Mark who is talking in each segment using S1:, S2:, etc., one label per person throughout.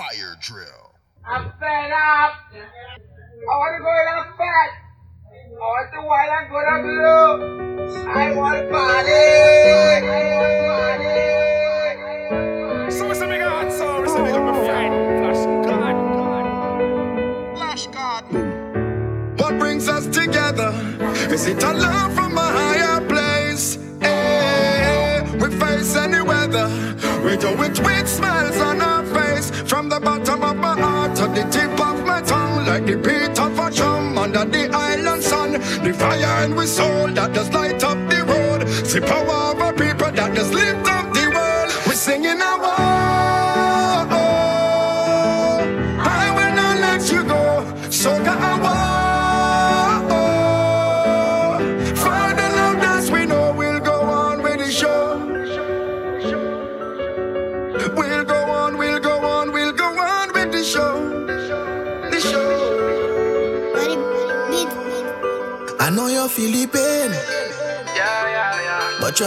S1: fire drill.
S2: I'm fed up. I want to go in the fat. I want the white and go to blue. I want to party. I want to party.
S3: So it's a big hot song. It's a big hot. Flash God.
S1: Flash God.
S4: What brings us together? Is it a love from a higher place? Eh, we face any weather. We do it with smiles on our like the beat of a drum under the island sun. The fire in we soul that just light up the road. See power of a people that just lift up.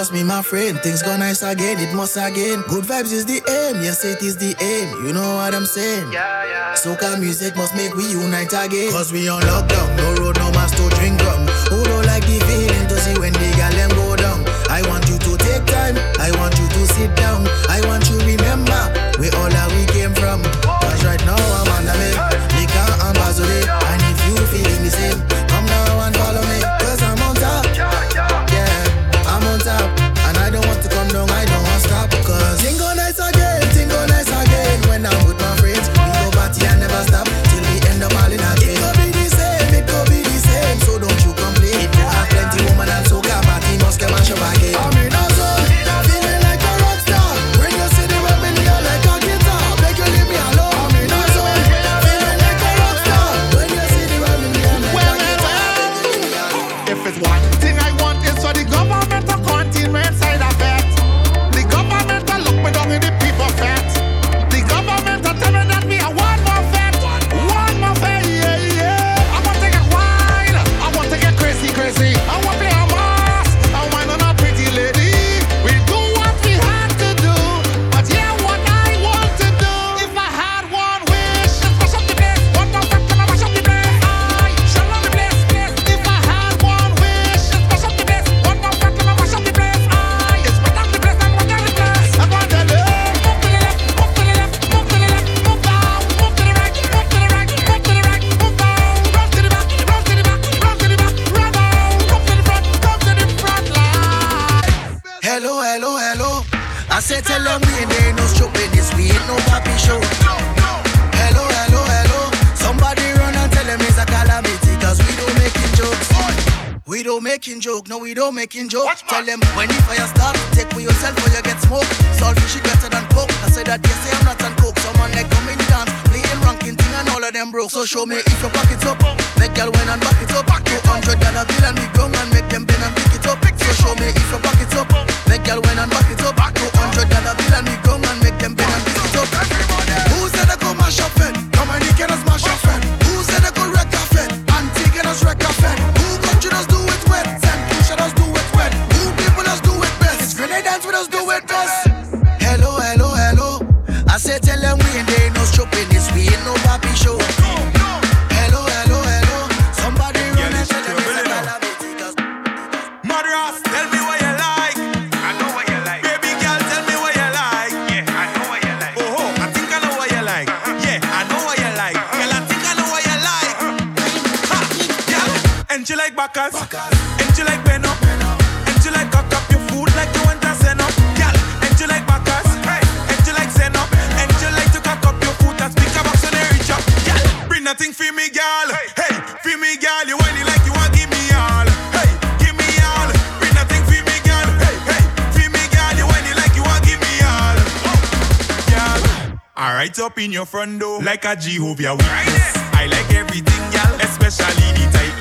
S5: trust me, my friend. Things go nice again, it must again. Good vibes is the aim, yes, it is the aim. You know what I'm saying? Yeah, yeah. Soca music must make we unite again. Cause we on lockdown, no road, no mask to drink from. Who don't like the No, we don't making joke. Watch Tell them when the fire start, take for yourself or you get smoke. Salt fish is better than coke. I said that yes, I'm not on coke. Someone like come in dance, playing ranking thing and all of them broke. So show me if your pockets up. Make girl win and back it up. Two hundred dollar bill and me grown and make them bend and pick it up. So show me if your pockets up. Make girl win and back it up. Two hundred dollar bill and
S3: me right up in your front door like a Jehovah Witness. I like everything, y'all, especially the
S6: type.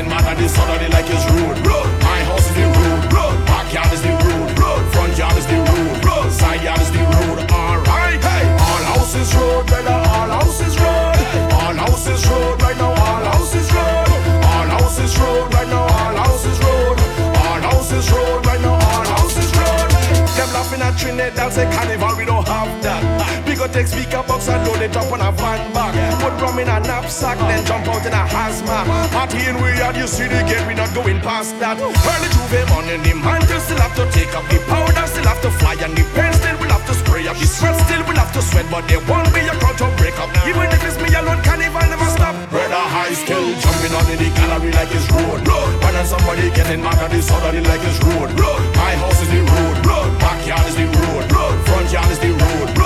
S6: Getting
S7: mad
S8: at this other like it's rude. My house is the rude. Backyard is the rude. Front yard is the rude. Side yard is the rude. Alright, hey. All houses road, brother. All houses road. All houses road right now. All houses road. All houses road right now. All houses road. All houses road right now. All houses road.
S7: Them laughing at Trinidad, say carnival, we don't have that. Go take speaker box and load it up on a van back. Put rum in a knapsack, then jump out in a hazmat. Party in we are, you see the gate, we not going past that. Early J'ouvert morning, the mantle still have to take up the powder, still have to fly, and the pen still will have to spray up. The sweat still will have to sweat, but there won't be a crowd to break up. Even if it's me alone, carnival never stop.
S8: Brother high still jumping on in the gallery like it's road. And then somebody getting mad at this other like it's road. My house is the road. Backyard is the road. Front yard is the road.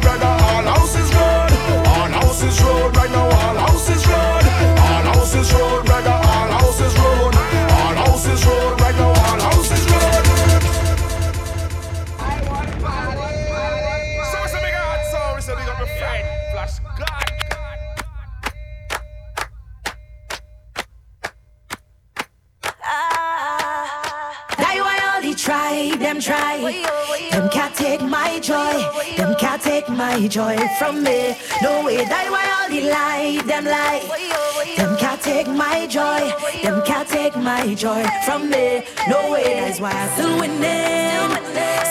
S8: Brother. All houses road. All houses road right now. All houses road. All houses road, brother. All houses road. All houses road right now. All houses road.
S2: I want to party.
S7: So it's a big hot song, we say we got my friend. Flash God.
S9: That why all they try, them try. Them can't take my joy. Them can't take my joy from me. No way. That why all they lie, them lie. Them can't take my joy. Them can't take my joy from me. No way. That's why I still winning,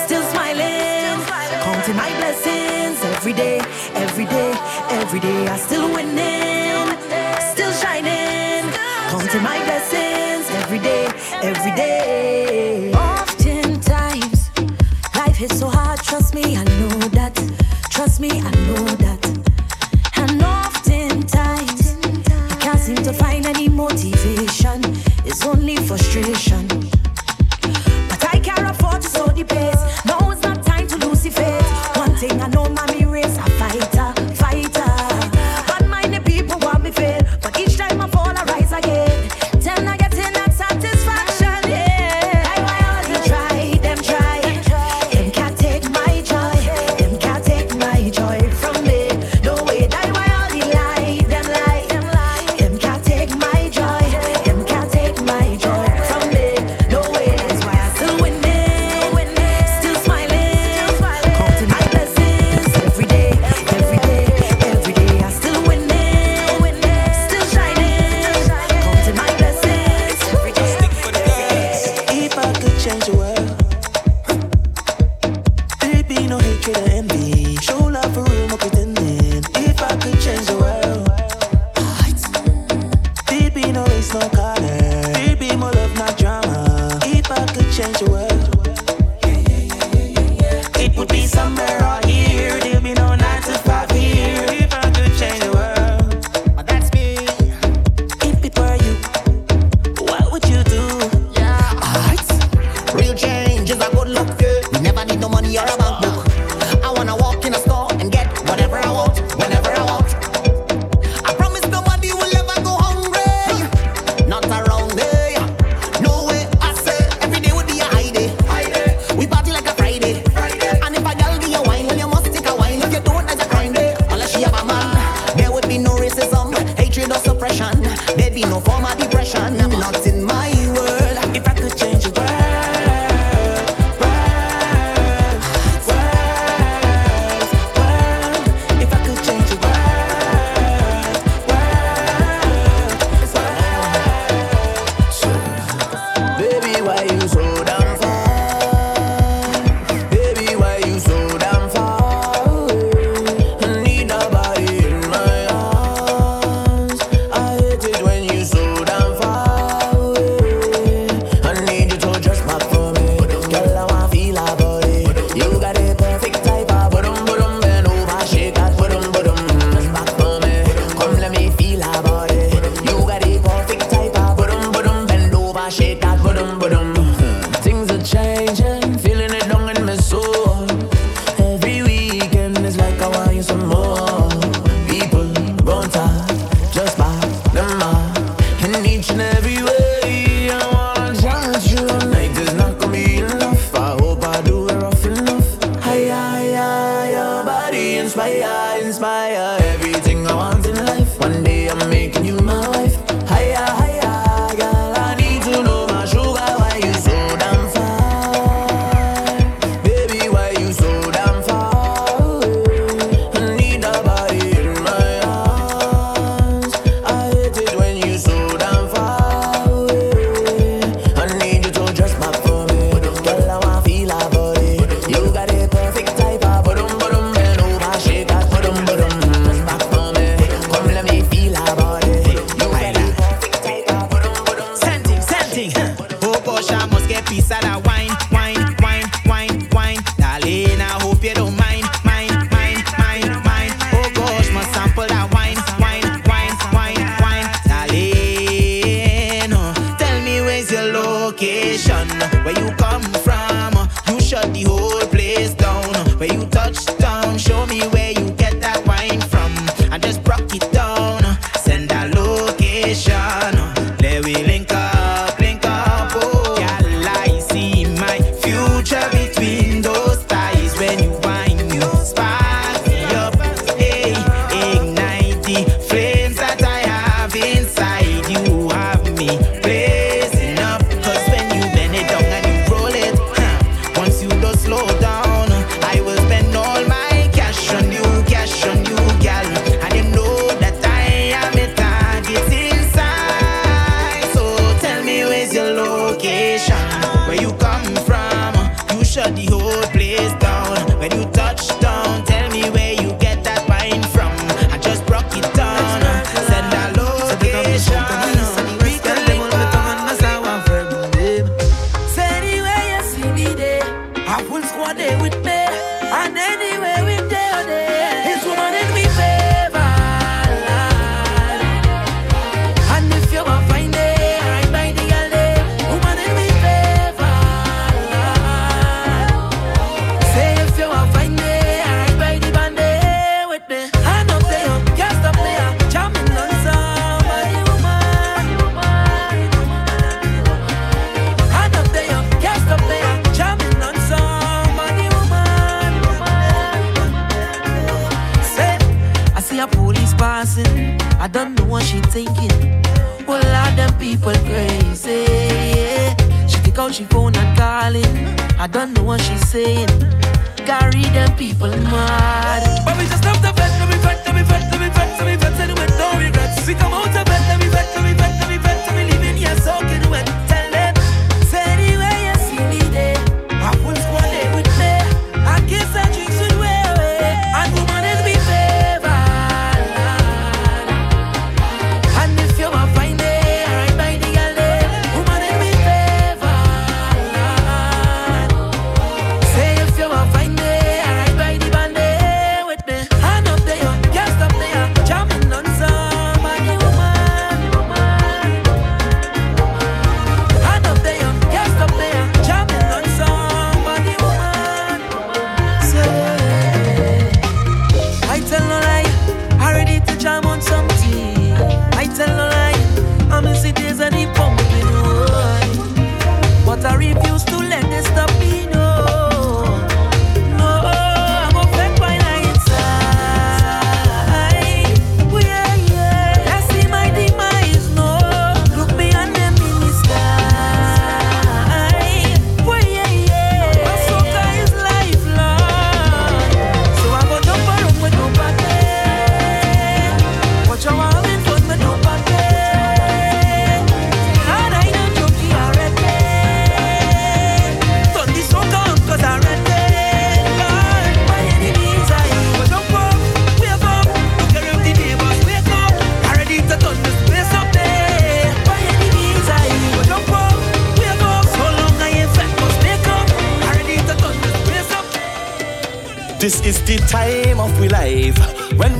S9: still smiling, counting my blessings every day, every day, every day. I still winning, still shining, counting my blessings every day, every day. Oftentimes, life hits so hard. Trust me, I know. Trust me, I know that. And oftentimes, I can't seem to find any motivation. It's only frustration. But I can't afford to slow the pace.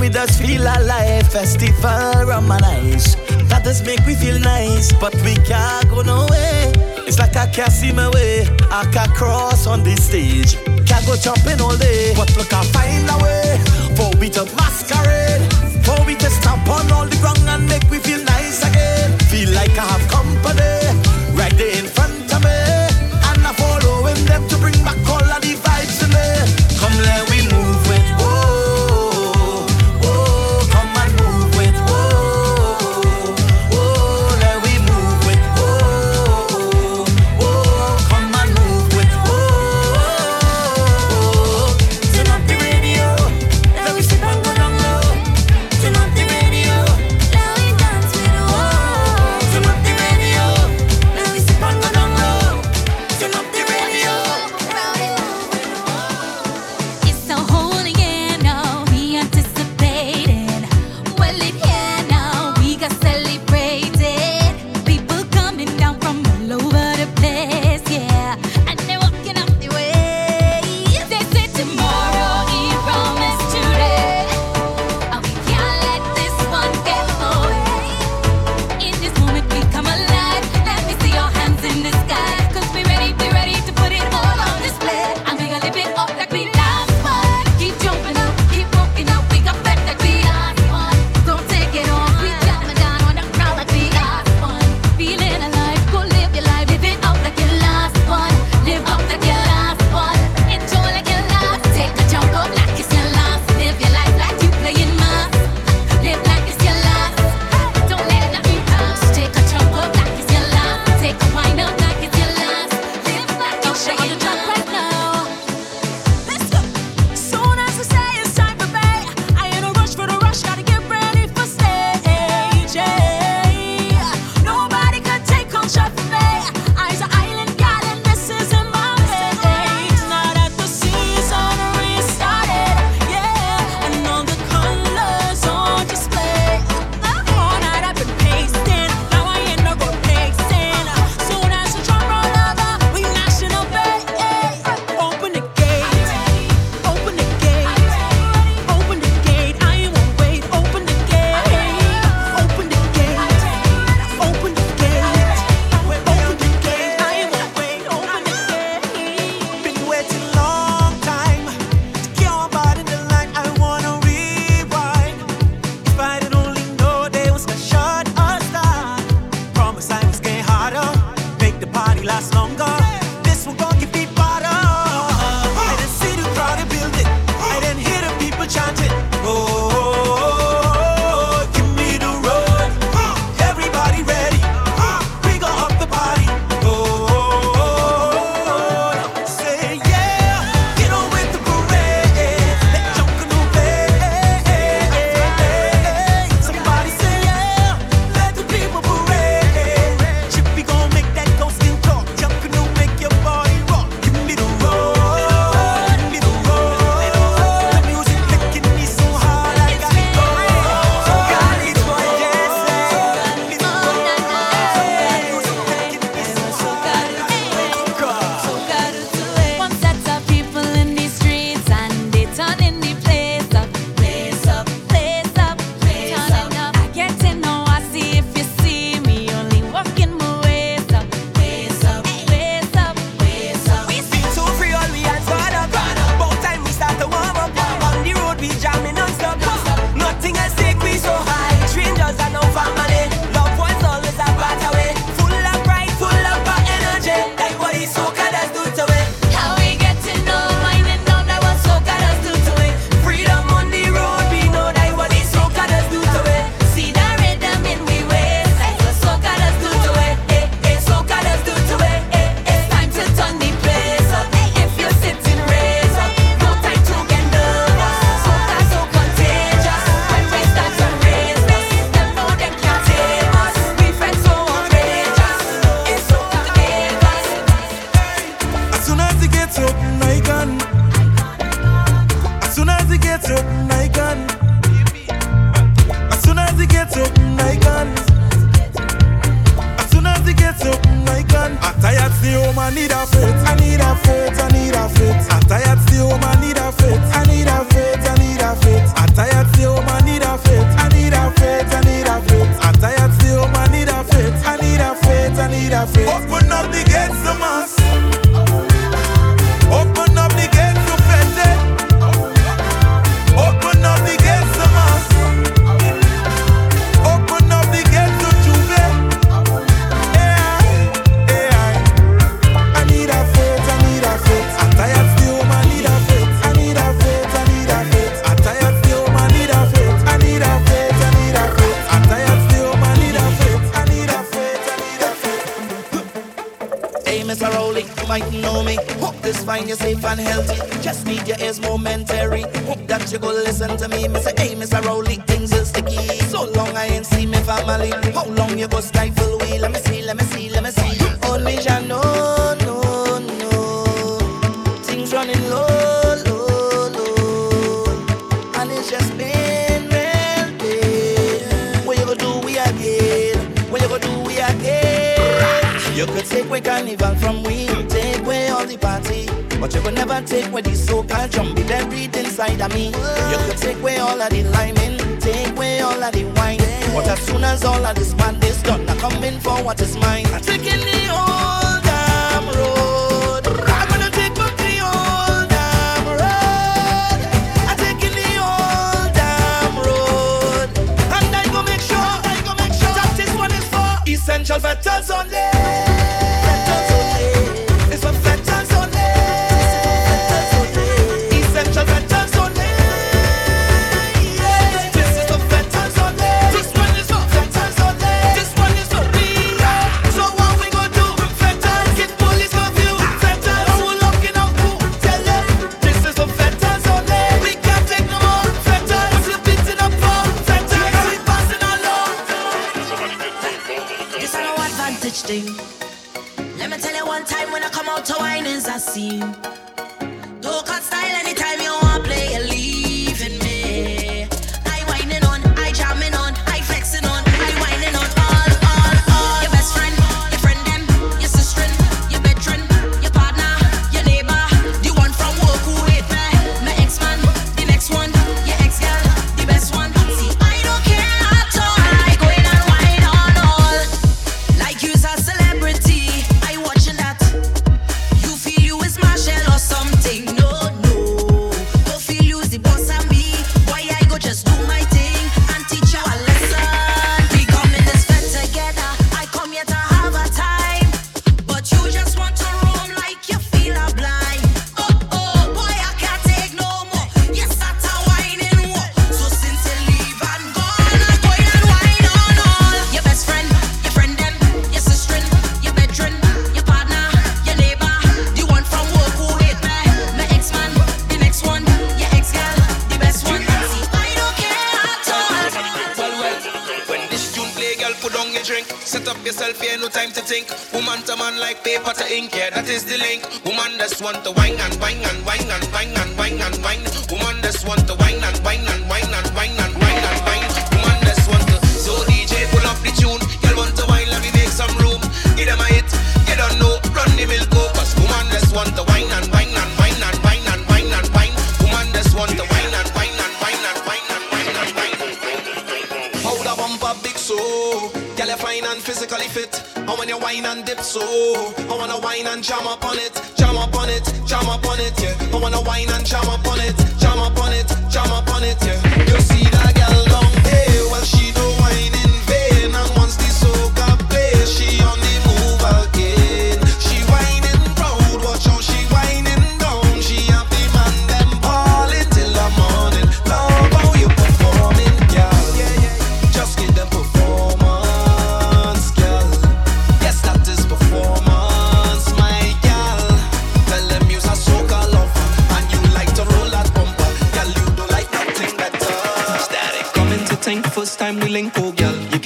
S9: we just feel alive.
S5: Festival romanize. That just make we feel nice, but we can't go nowhere.
S10: It's like I can't see my way. I can't cross on this stage. Can't go jumping all day, but look, I find a way. For we to masquerade. For we to stamp on all the ground and make we feel nice again. Feel like I have
S11: come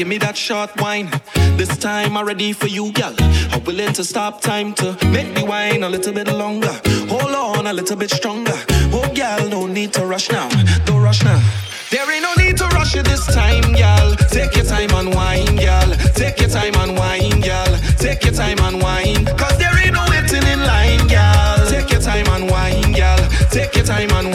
S12: give
S10: me that short wine. This time I'm ready for you, girl. I'm willing to stop time to make me wine a little bit longer. Hold on a little bit stronger. Oh, girl, no need to rush now. Don't rush now. There ain't no need to rush it this time, girl. Take your time and wine, girl. Take your time and wine, girl. Take your time and wine. Cause there ain't no waiting in line, girl. Take your time and wine, girl. Take your time and wine.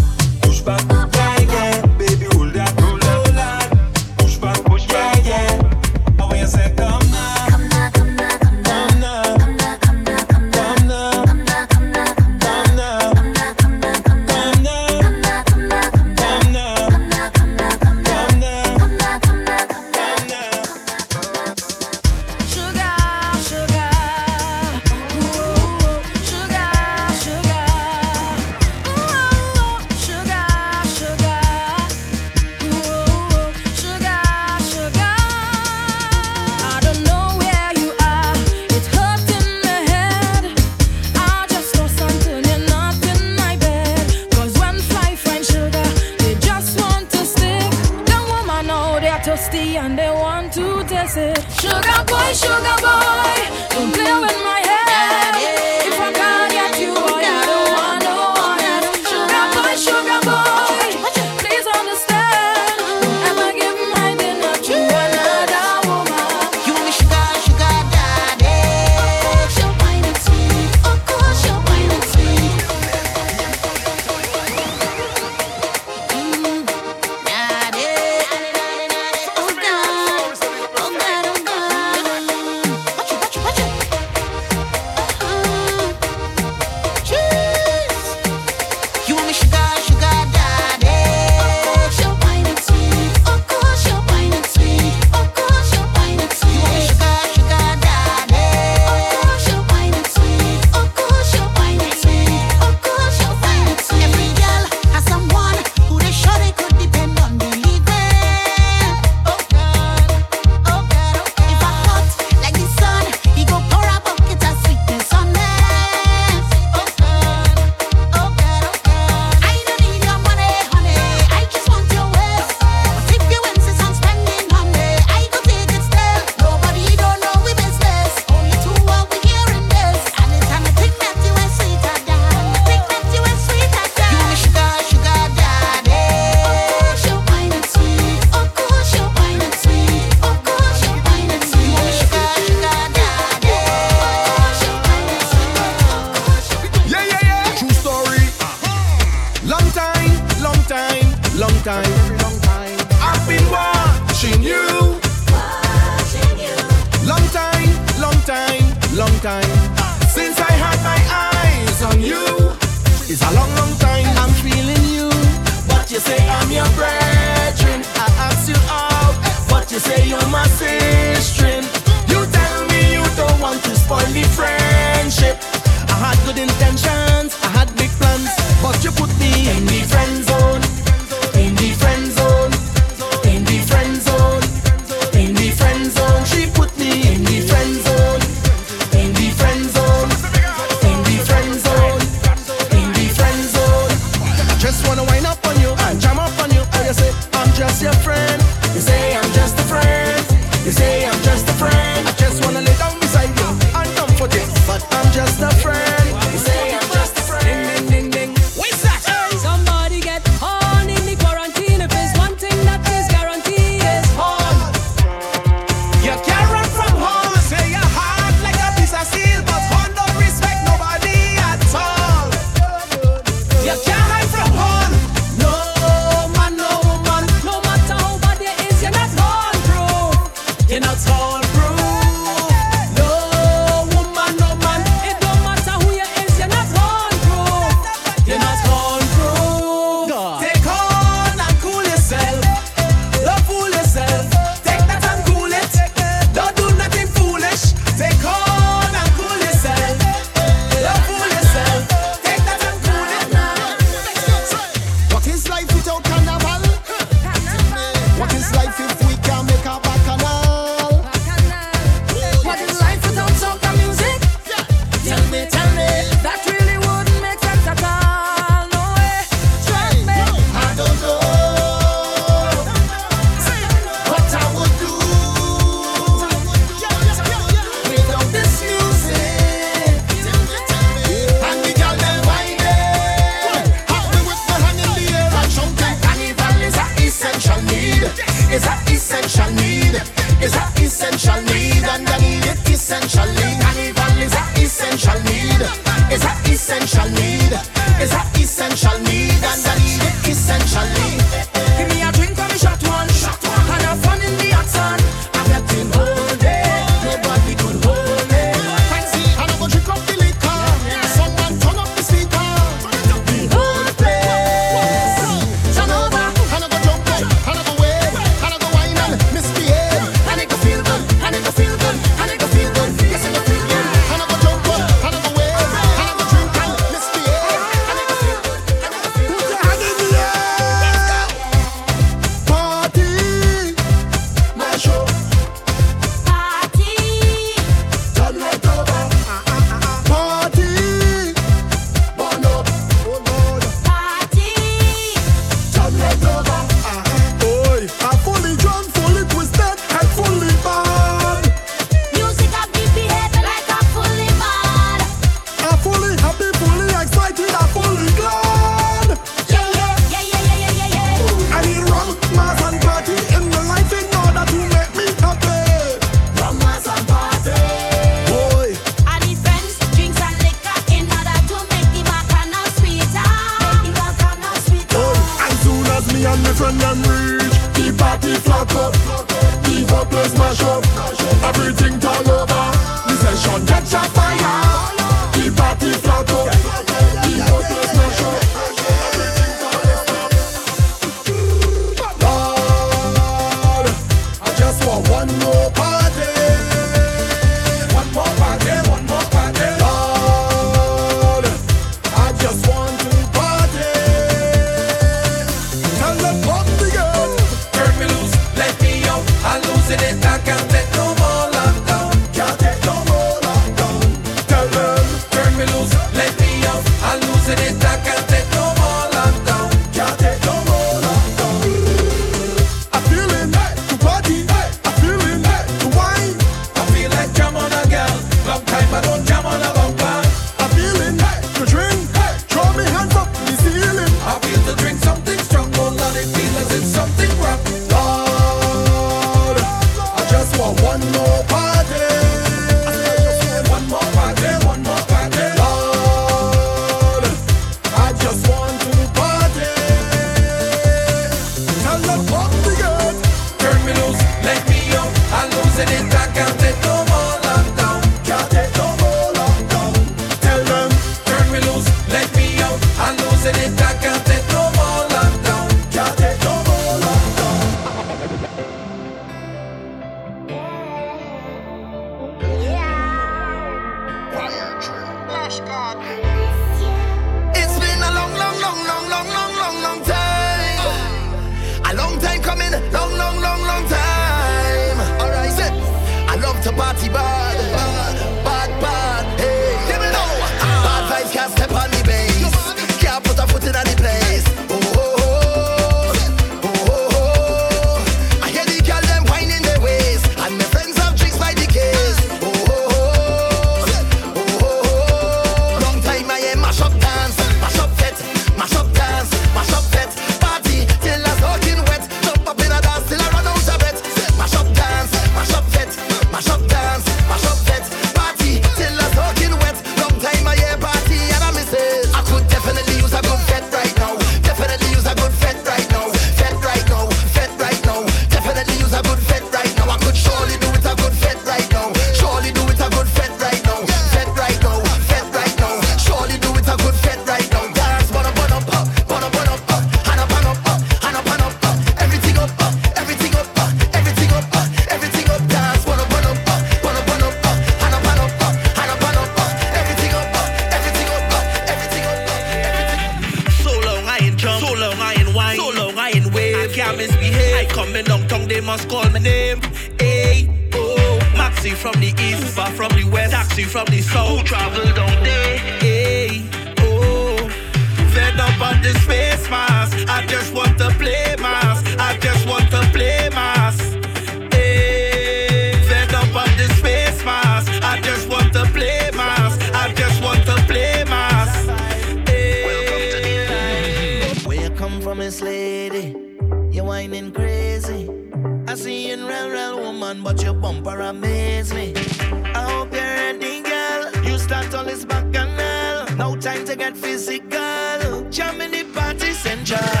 S13: Party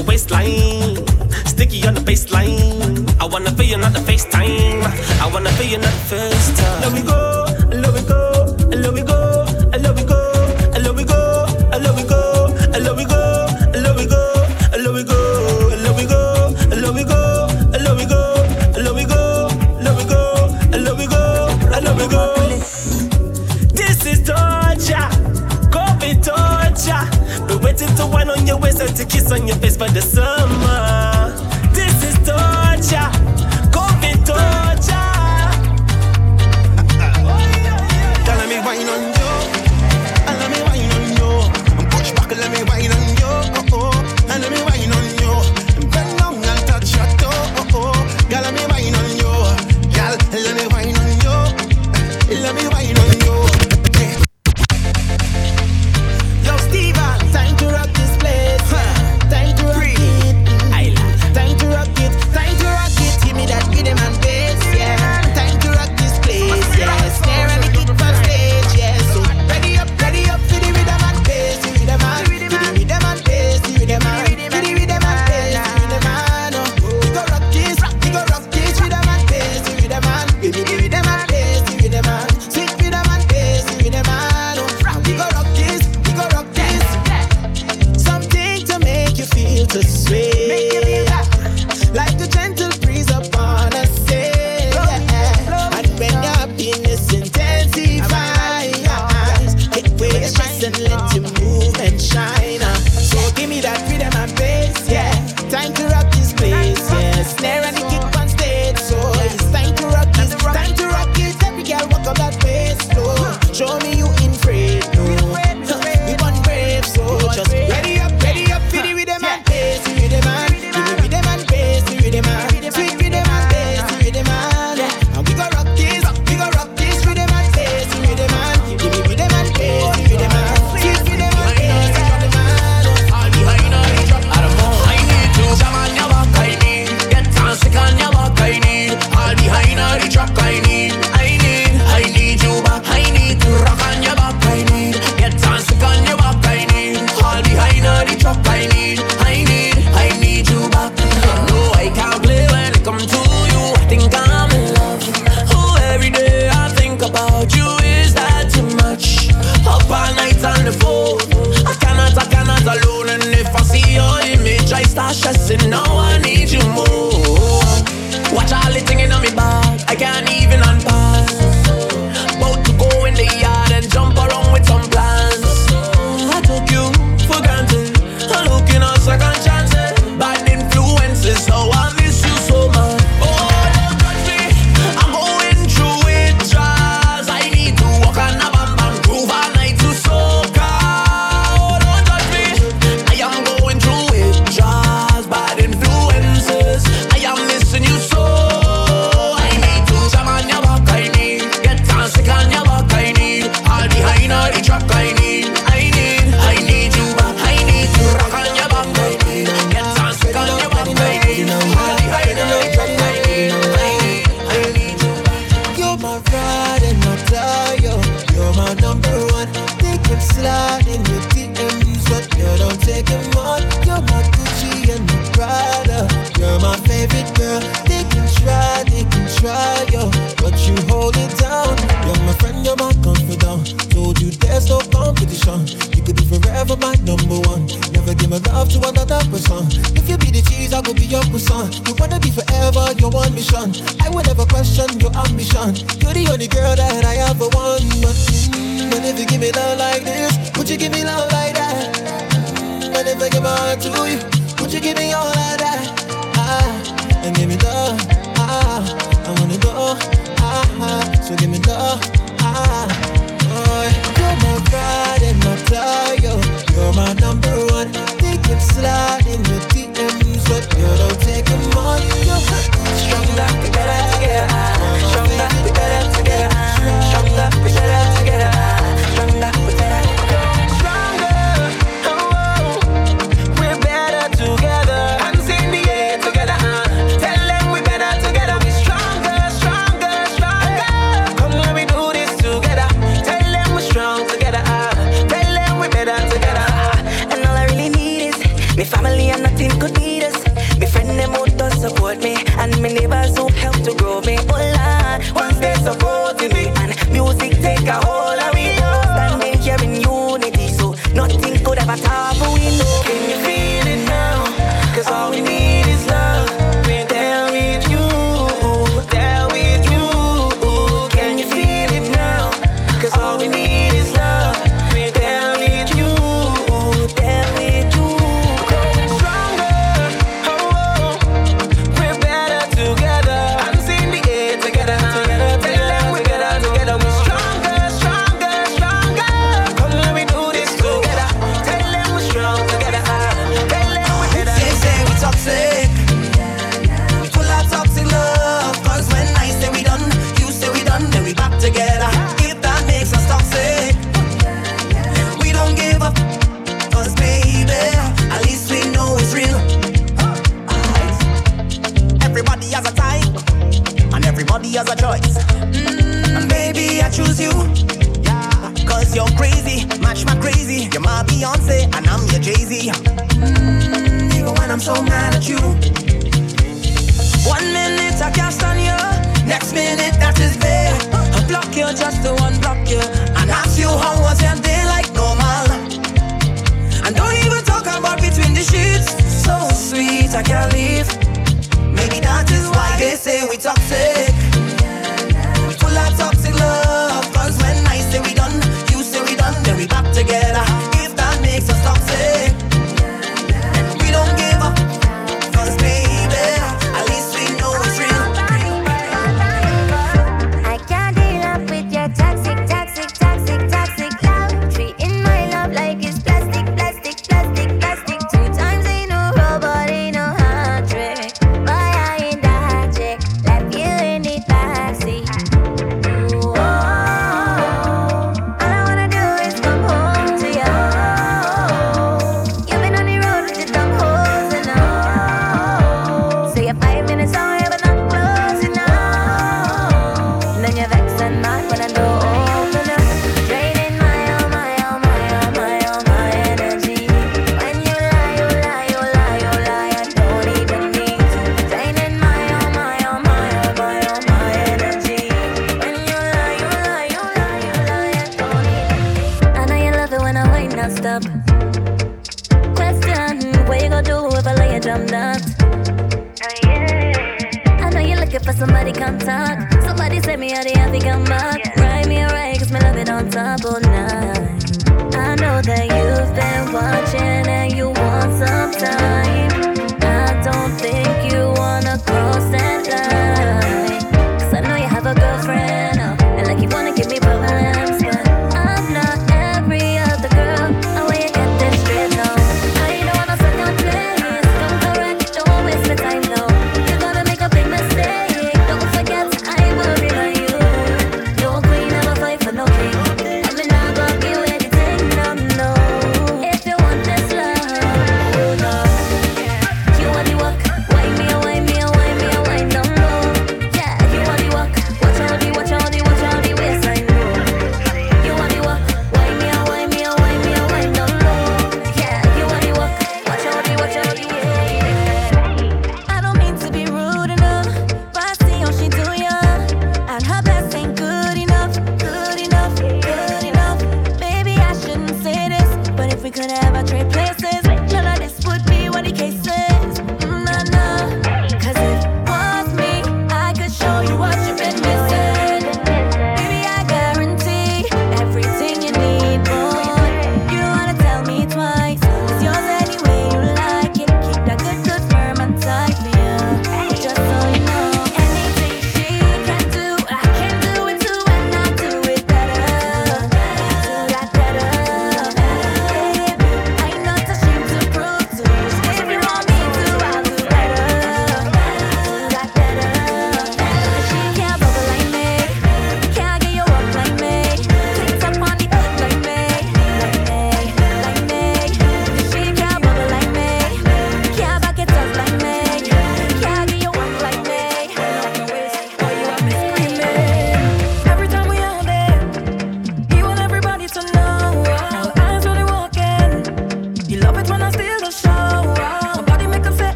S14: your waistline, sticky on the baseline. I wanna feel you, not the FaceTime.
S15: I
S14: wanna
S16: feel you,
S17: not the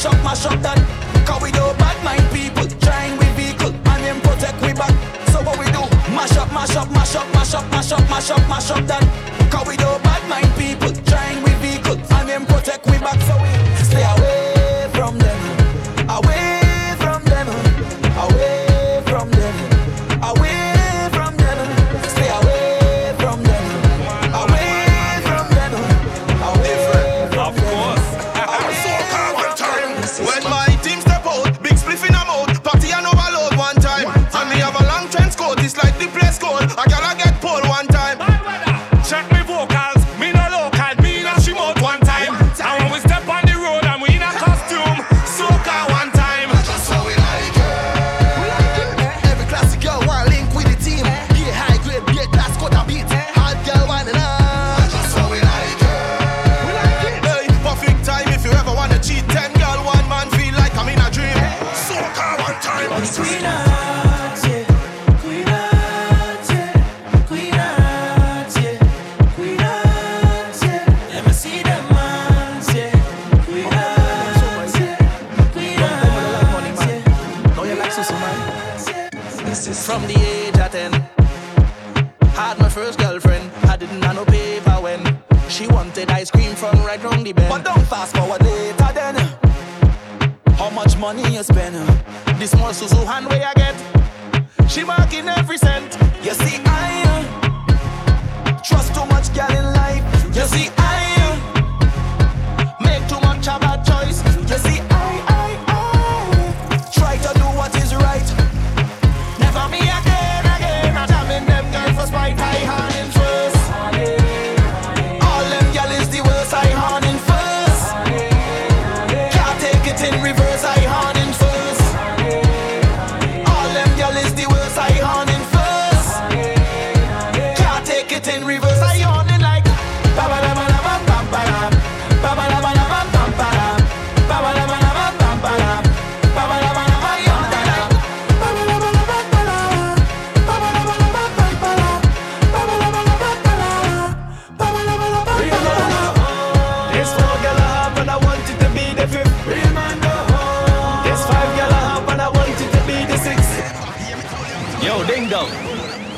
S14: mash up, mash up that. Cause we don't bad mind people, trying we vehicle, and them protect we back. So what we do? Mash up, mash up, mash up, mash up, mash up, mash up, mash up that.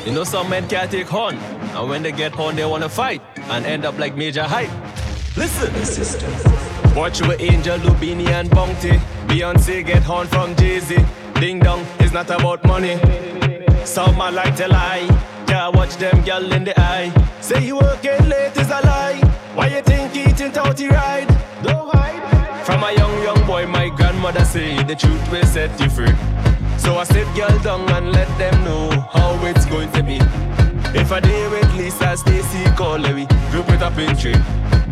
S18: You
S14: know,
S15: some men can't take horn, and when they get horn, they wanna fight and end up like Major Hype. Listen, sister. Watch your angel, Lubini and Bounty. Beyonce get horn from Jay Z. Ding dong, it's not about money. Some man like to lie. Yeah, watch them girl in the eye. Say you working late is a lie. Why you think eating touty ride? Don't hide. From a young, young boy, my grandmother say the truth will set you free. So I sit girl down and let them know how it's going to be. If I deal with Lisa, Stacy, Colery, group it up in three.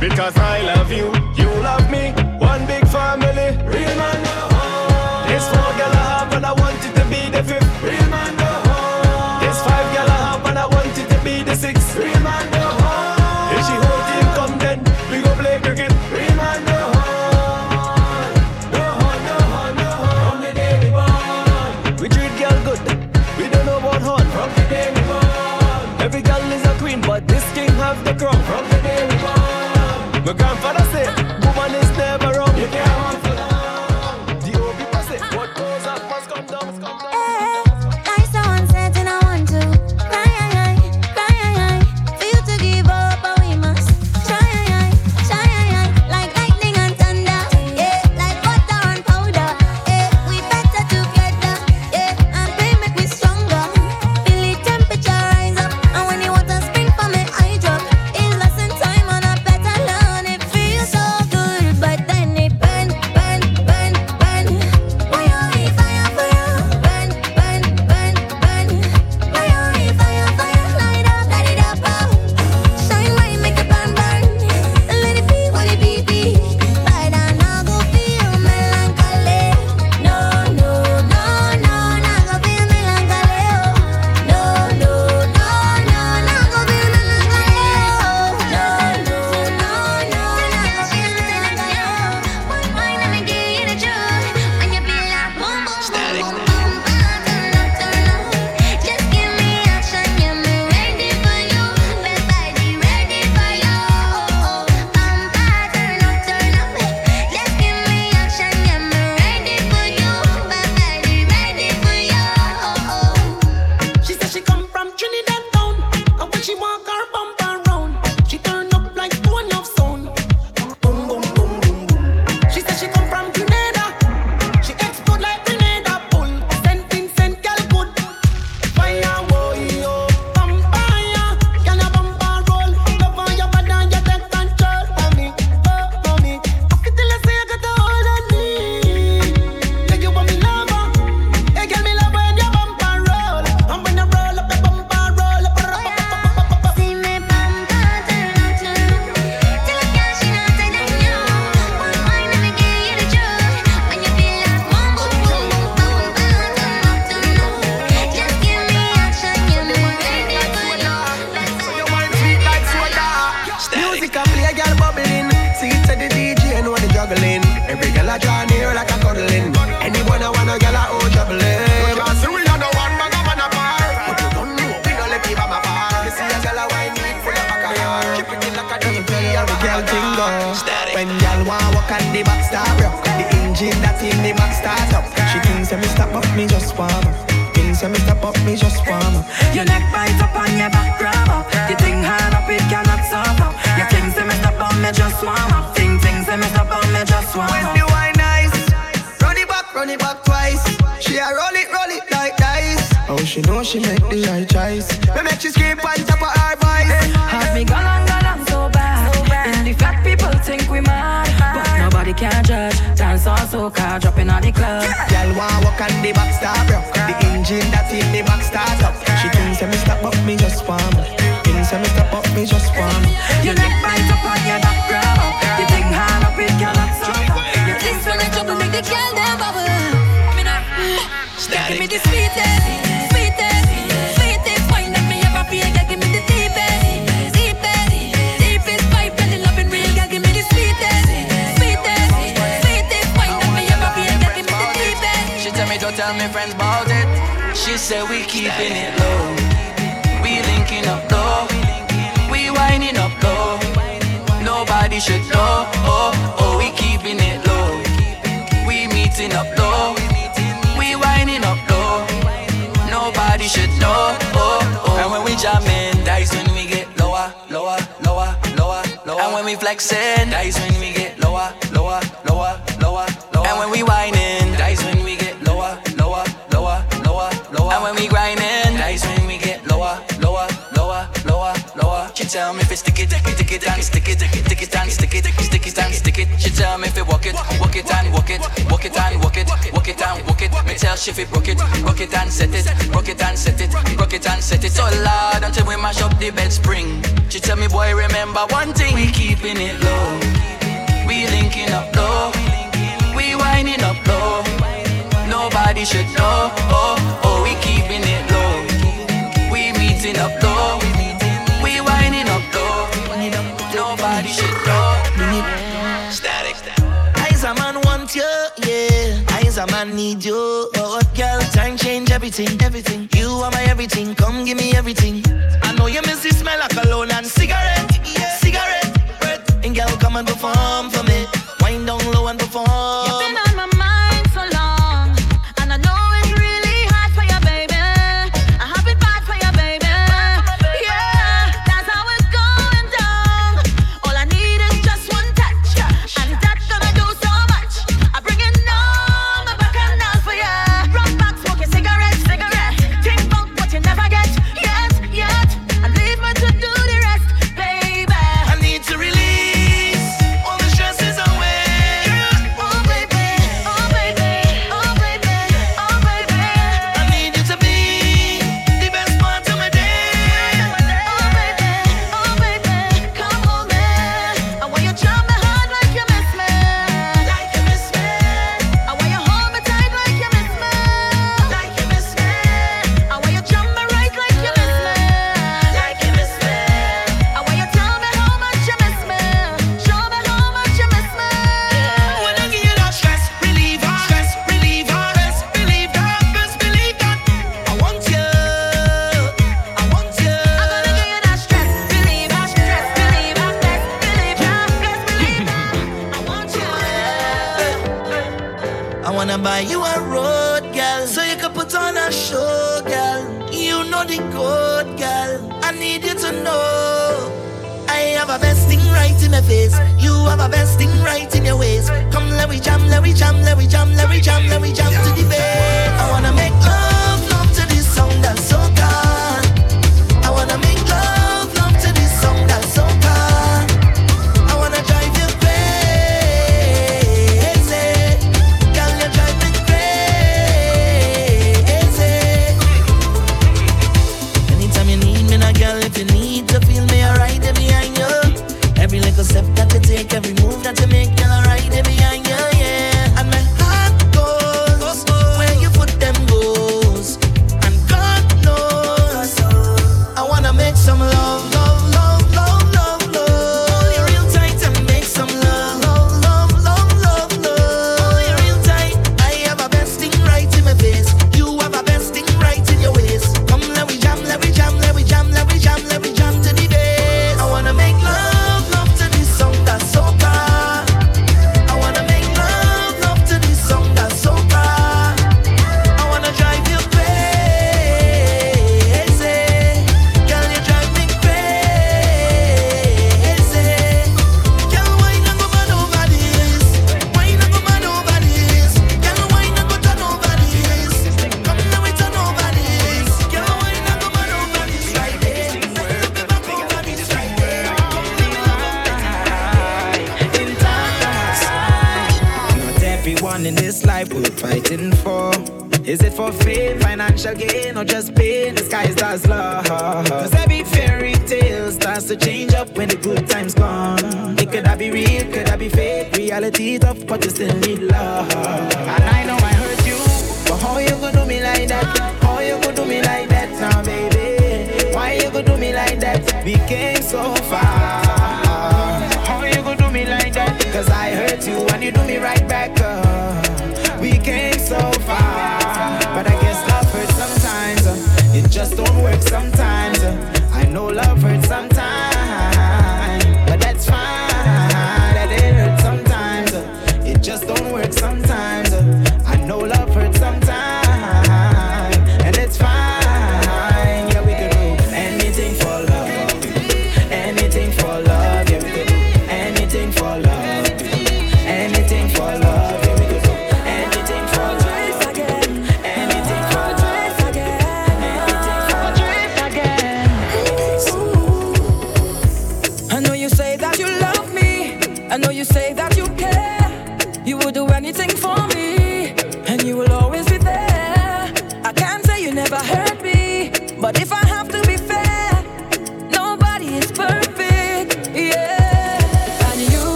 S15: Because I love you, you love me, one big family. Real man, no. This for girl I have and I want it. cook it
S19: and
S20: set it so loud until we mash up the bed spring. She tell me, boy, remember one thing, we keeping it low. We linking up low, we winding up low. Nobody should know, oh, oh, we keeping it low. We meeting up low, we winding up low. Nobody should know.
S11: Stadic. Eyes a man want you, yeah. Eyes a man need you, oh, oh girl. Time change everything, everything are my everything. Come give me everything. I know you miss the smell of cologne and cigarette, cigarette. And girl, come and perform for me. Wind down low and perform.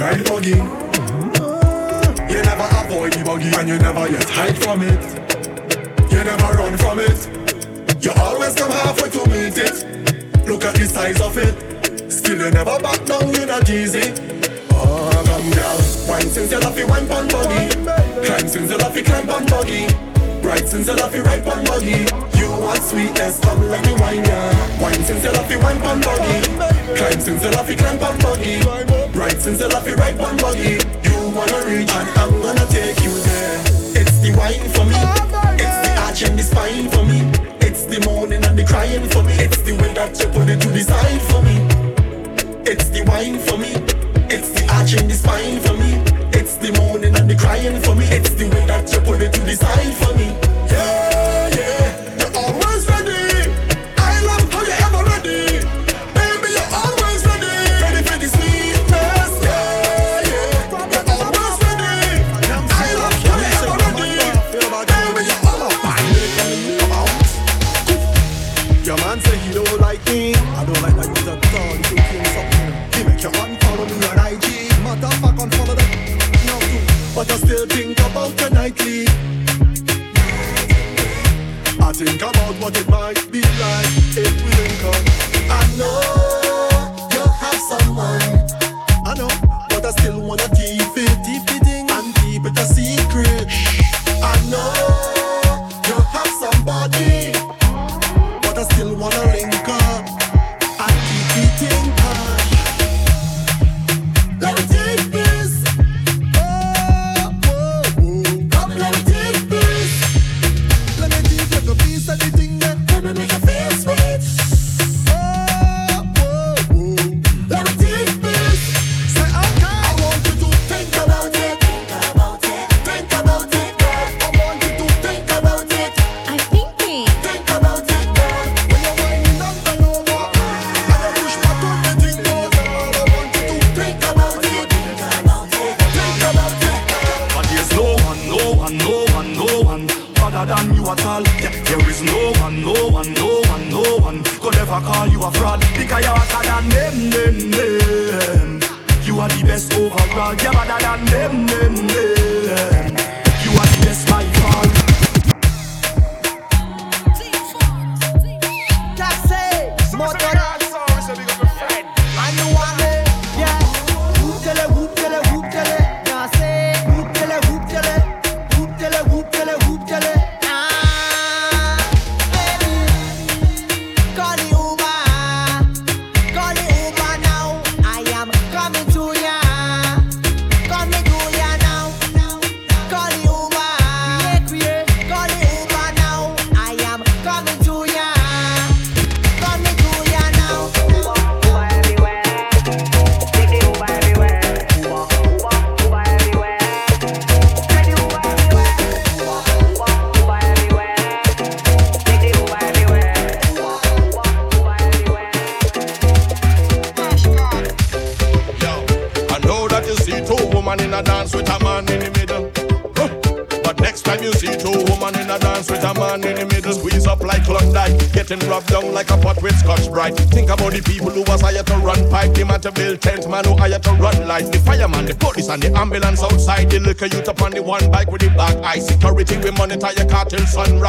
S11: ride
S7: buggy. You never avoid the buggy and you never yet hide from it. You never run from it. You always come halfway to meet it. Look at the size of it. Still you never back down, you're not easy. Oh, come girl, wine since you love you wine pon buggy. Climb since you love you climb pon buggy. Right since you love you right pon buggy. You want sweetness, come let me wine ya. Yeah. Wine since you love you wine pon buggy. Climb since you love you climb pon buggy. Right since I love you, right one buggy. You wanna reach, and I'm gonna take you there. It's the wine for me, it's the arch and the spine for me. It's the moaning and the crying for me. It's the way that you put it to the side for me. It's the wine for me, it's the arch and the spine for me. It's the moaning and the crying for me. It's the way that you put it to the side for me. yeah, yeah. ambulance outside the liquor youth upon the one bike with the black eye. Security, we monitor your
S15: cartel son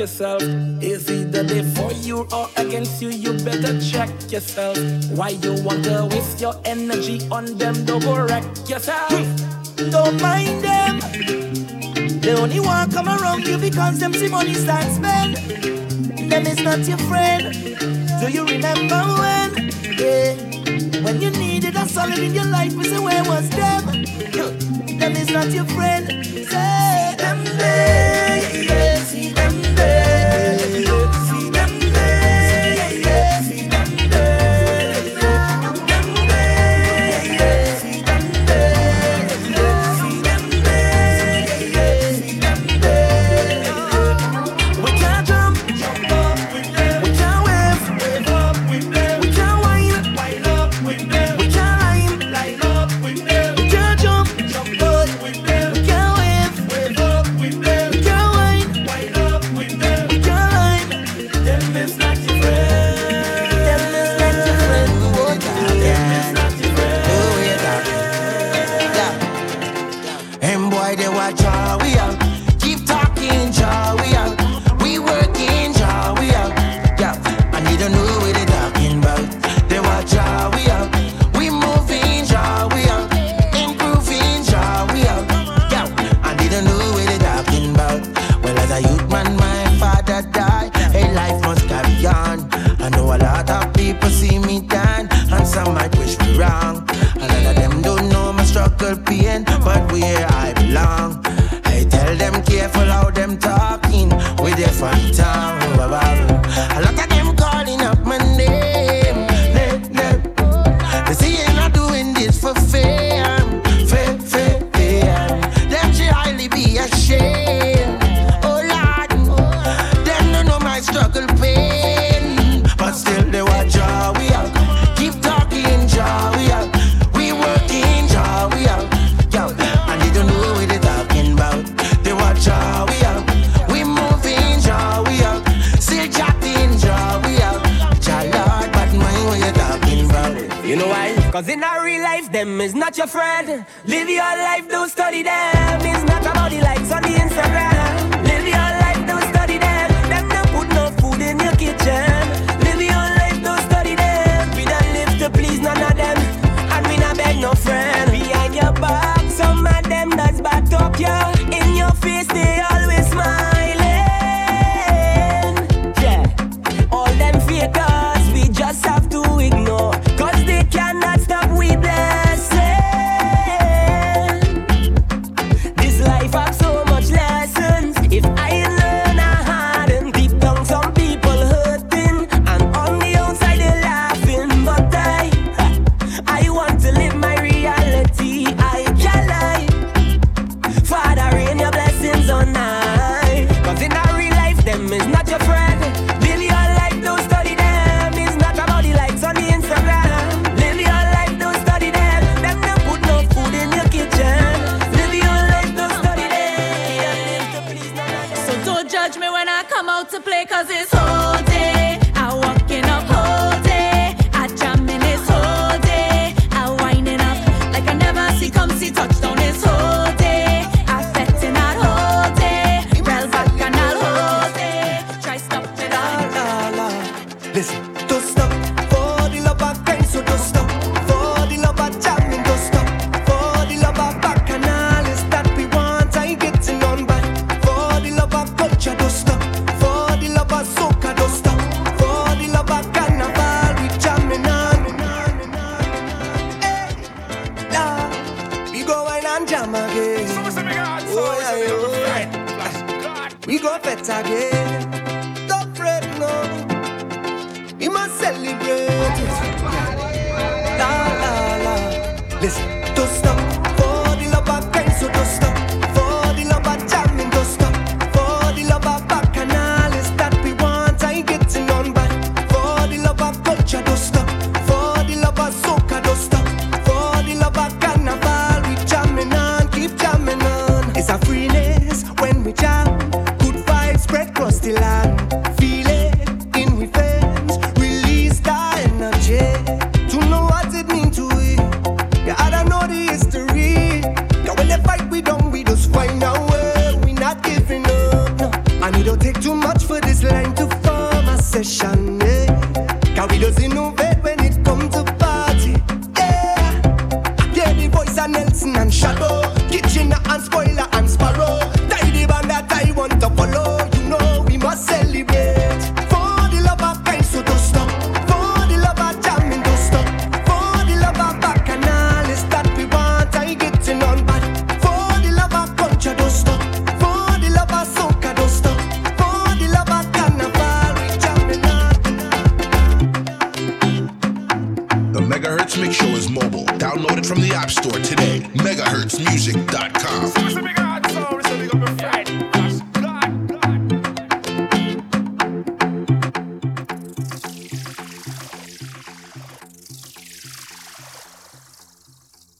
S15: yourself. Is either they for you or against you, you better check yourself. Why you want to waste your energy on them, don't go wreck yourself. Don't mind them. They only want to come around you because them see money starts spend. Them is not your friend. Do you remember when? Yeah. When you needed a solid in your life, we say, where was them? Them is not your friend. Say,